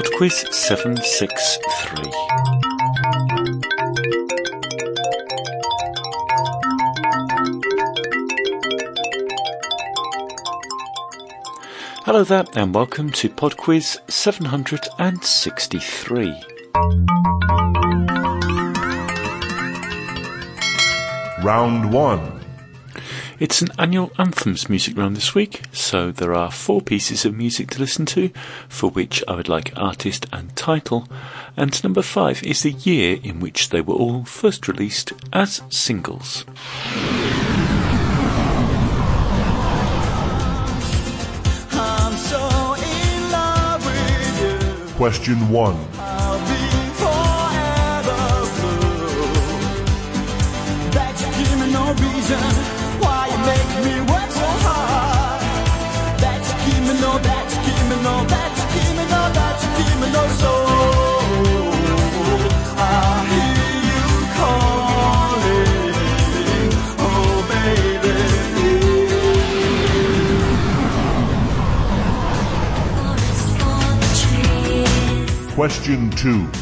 PodQuiz 763. Hello there, and welcome to PodQuiz 763. Round 1. It's an annual anthems music round this week, so there are four pieces of music to listen to, for which I would like artist and title, and number five is the year in which they were all first released as singles. I'm so in love with you. Question 1. I'll Question 2.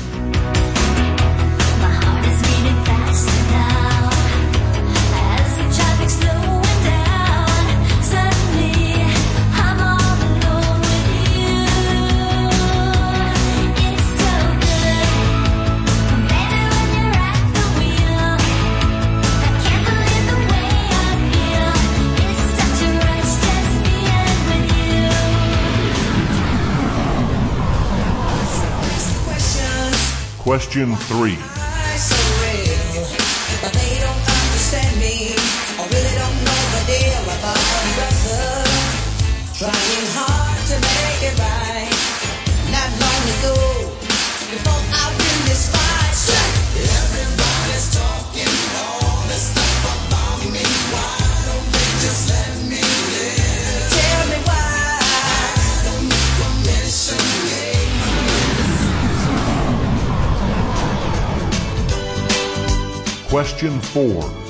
Question 3. Question 4.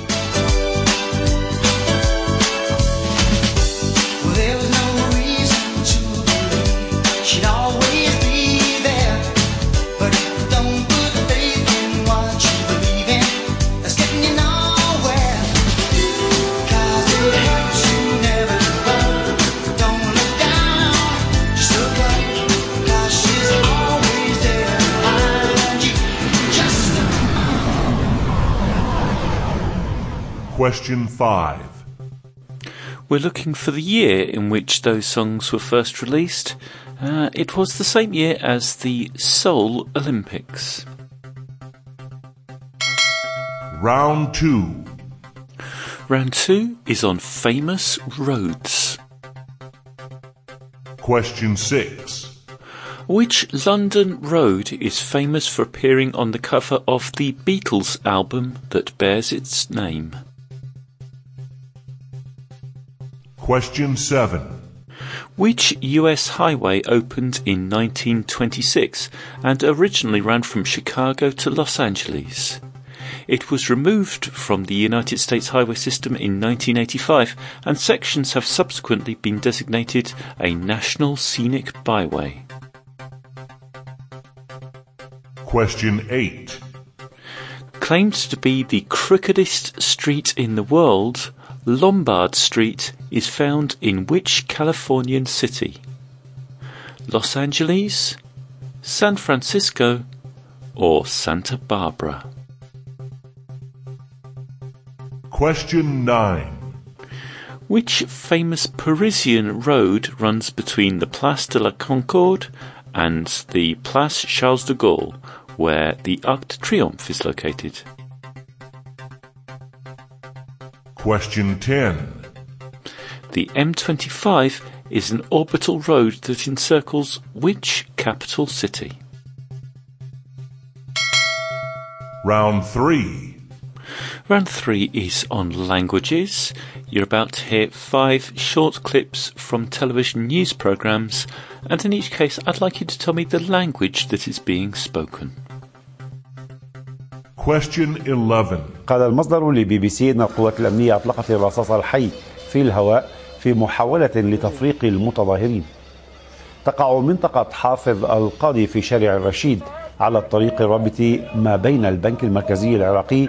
Question 5. We're looking for the year in which those songs were first released. Uh, it was the same year as the Seoul Olympics. Round 2. Round two is on famous roads. Question 6. Which London road is famous for appearing on the cover of the Beatles album that bears its name? Question 7. Which US highway opened in 1926 and originally ran from Chicago to Los Angeles? It was removed from the United States highway system in 1985 and sections have subsequently been designated a National Scenic Byway. Question 8. Claimed to be the crookedest street in the world, Lombard Street is found in which Californian city? Los Angeles, San Francisco, or Santa Barbara? Question 9. Which famous Parisian road runs between the Place de la Concorde and the Place Charles de Gaulle, where the Arc de Triomphe is located? Question 10. The M25 is an orbital road that encircles which capital city? Round 3. Round three is on languages. You're about to hear five short clips from television news programs, and in each case, I'd like you to tell me the language that is being spoken. Question 11. قال المصدر لبي بي سي أن القوات الأمنية أطلقت الرصاص الحي في الهواء في محاولة لتفريق المتظاهرين تقع منطقة حافظ القاضي في شارع الرشيد على الطريق الرابط ما بين البنك المركزي العراقي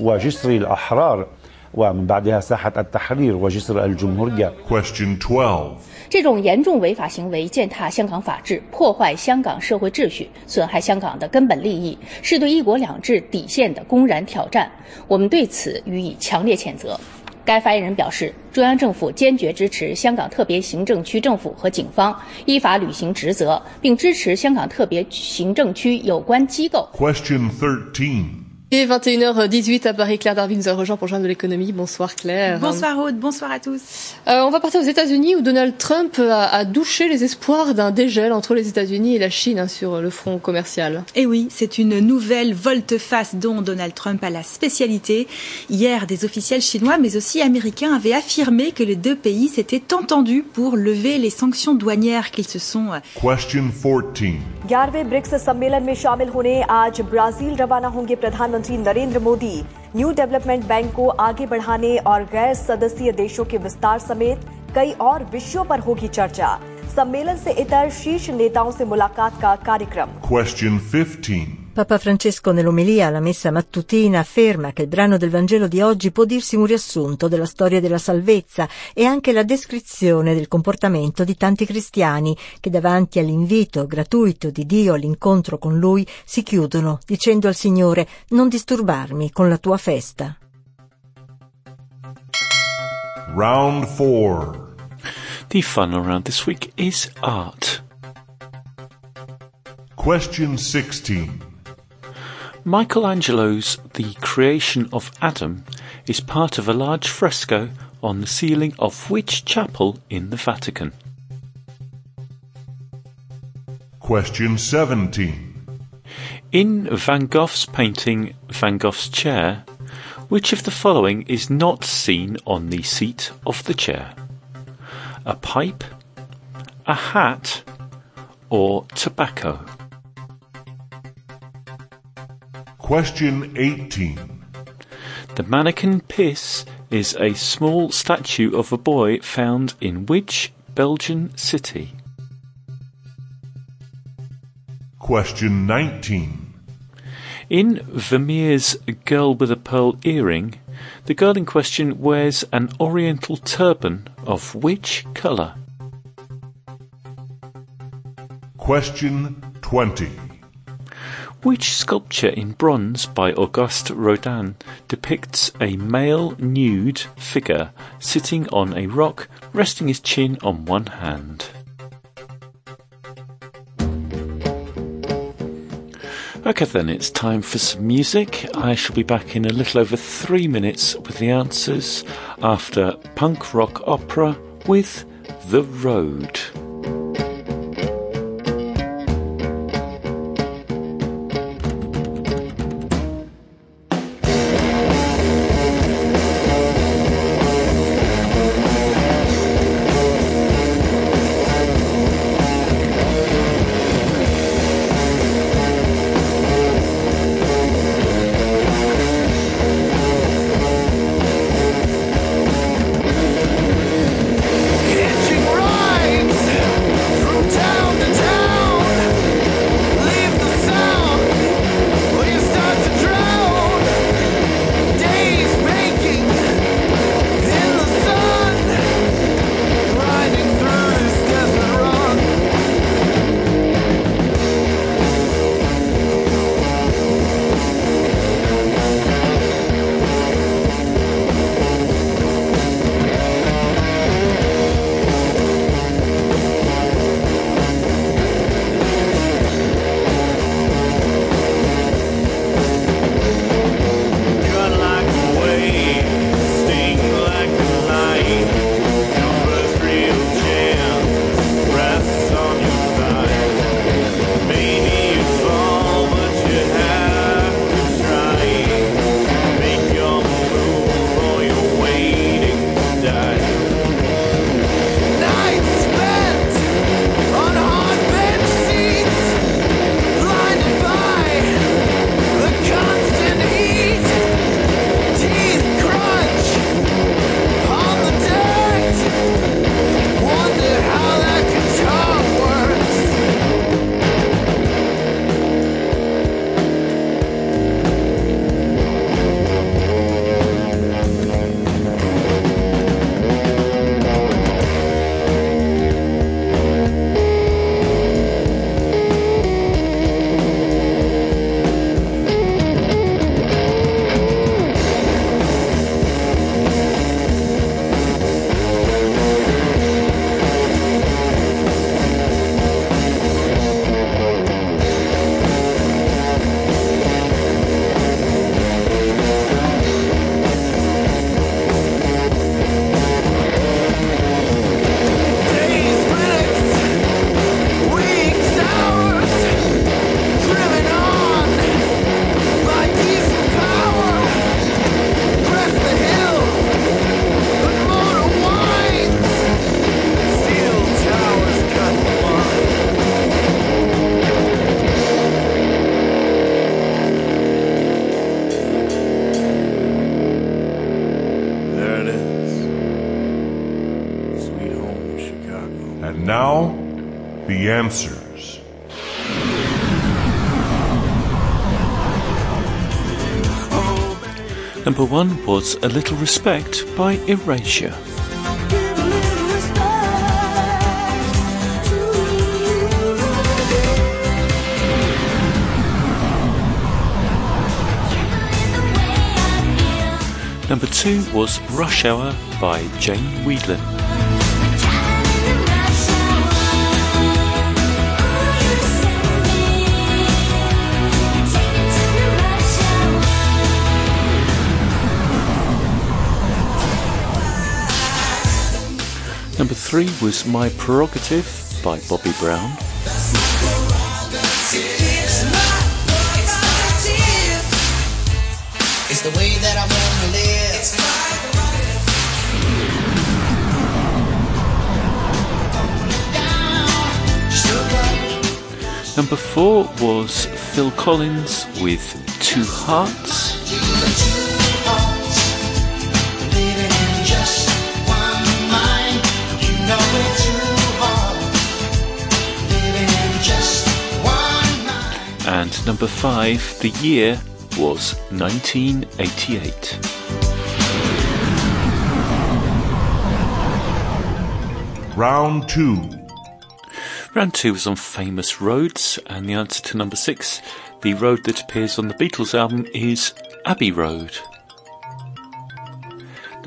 وجسر الأحرار ومن بعدها ساحة التحرير وجسر الجمهورية Question 12. 这种严重违法行为践踏香港法治，破坏香港社会秩序，损害香港的根本利益，是对“一国两制”底线的公然挑战。我们对此予以强烈谴责。该发言人表示，中央政府坚决支持香港特别行政区政府和警方依法履行职责，并支持香港特别行政区有关机构 Question 13. Et 21h18 à Paris, Claire Darby nous a rejoint pour le journal de l'économie. Bonsoir Claire. Bonsoir Aude, bonsoir à tous. Euh, on va partir aux États-Unis où Donald Trump a, a douché les espoirs d'un dégel entre les États-Unis et la Chine hein, sur le front commercial. Et oui, c'est une nouvelle volte-face dont Donald Trump a la spécialité. Hier, des officiels chinois mais aussi américains avaient affirmé que les deux pays s'étaient entendus pour lever les sanctions douanières qu'ils se sont euh, Question 14. ग्यारहवें BRICS सम्मेलन में शामिल होने आज Brazil रवाना होंगे प्रधानमंत्री 14. Narendra Modi new development bank को आगे बढ़ाने और गैर सदस्यीय देशों के विस्तार समेत कई और विषयों पर होगी चर्चा सम्मेलन से इतर शीर्ष नेताओं से मुलाकात का कार्यक्रम question 15. Papa Francesco nell'omelia alla messa mattutina afferma che il brano del Vangelo di oggi può dirsi un riassunto della storia della salvezza e anche la descrizione del comportamento di tanti cristiani che davanti all'invito gratuito di Dio all'incontro con Lui si chiudono dicendo al Signore non disturbarmi con la tua festa. Round 4. The final round this week is art. Question 16. Michelangelo's The Creation of Adam is part of a large fresco on the ceiling of which chapel in the Vatican? Question 17. In Van Gogh's painting Van Gogh's Chair, which of the following is not seen on the seat of the chair? A pipe, a hat, or tobacco? Question 18. The Manneken Pis is a small statue of a boy found in which Belgian city? Question 19. In Vermeer's Girl with a Pearl Earring, the girl in question wears an oriental turban of which colour? Question 20. Which sculpture in bronze by Auguste Rodin depicts a male nude figure sitting on a rock, resting his chin on one hand? Okay, then it's time for some music. I shall be back in a little over three minutes with the answers after punk rock opera with The Road. The answers. Number one was A Little Respect by Erasure. Number two was Rush Hour by Jane Wiedlin. Number three was My Prerogative by Bobby Brown. It's the way that I wanna live. Number four was Phil Collins with Two Hearts. And number five, the year was 1988. Round 2. Round two was on famous roads, and the answer to number six, the road that appears on the Beatles album, is Abbey Road.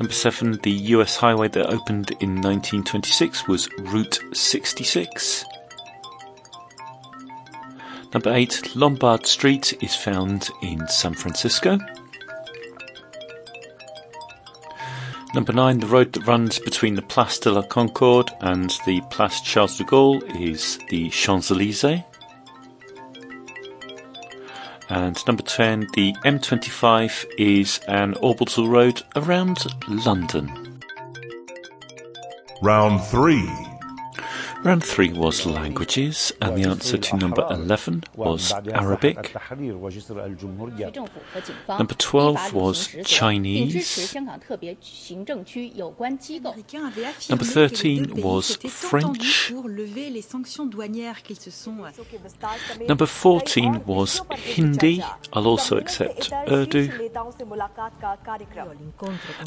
Number seven, the US highway that opened in 1926 was Route 66. Number eight, Lombard Street is found in San Francisco. Number nine, the road that runs between the Place de la Concorde and the Place Charles de Gaulle is the Champs Elysees. And number 10, the M25 is an orbital road around London. Round 3. Round three was languages, and the answer to number 11 was Arabic. Number 12 was Chinese. Number 13 was French. Number 14 was Hindi. I'll also accept Urdu.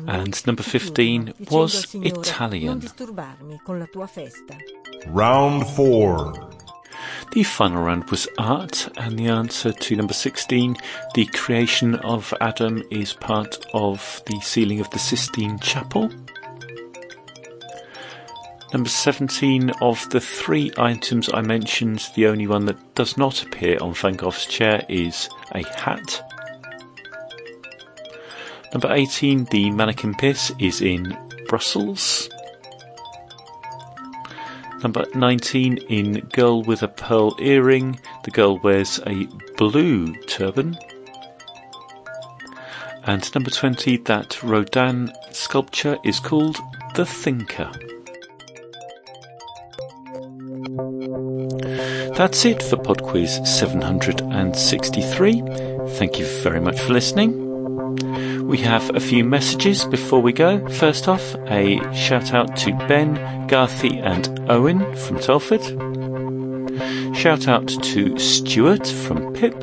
And number 15 was Italian. Round 4. The final round was art, and the answer to number 16, the creation of Adam, is part of the ceiling of the Sistine Chapel. Number 17, of the three items I mentioned, the only one that does not appear on Van Gogh's chair is a hat. Number 18, the Manneken Pis is in Brussels. Number 19 in Girl with a Pearl Earring, the girl wears a blue turban. And number 20, that Rodin sculpture is called The Thinker. That's it for PodQuiz 763. Thank you very much for listening. We have a few messages before we go. First off, a shout out to Ben, Garthy, and Owen from Telford. Shout out to Stuart from Pip.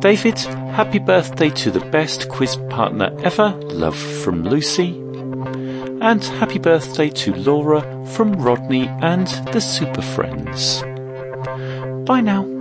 David, happy birthday to the best quiz partner ever. Love from Lucy. And happy birthday to Laura from Rodney and the Super Friends. Bye now.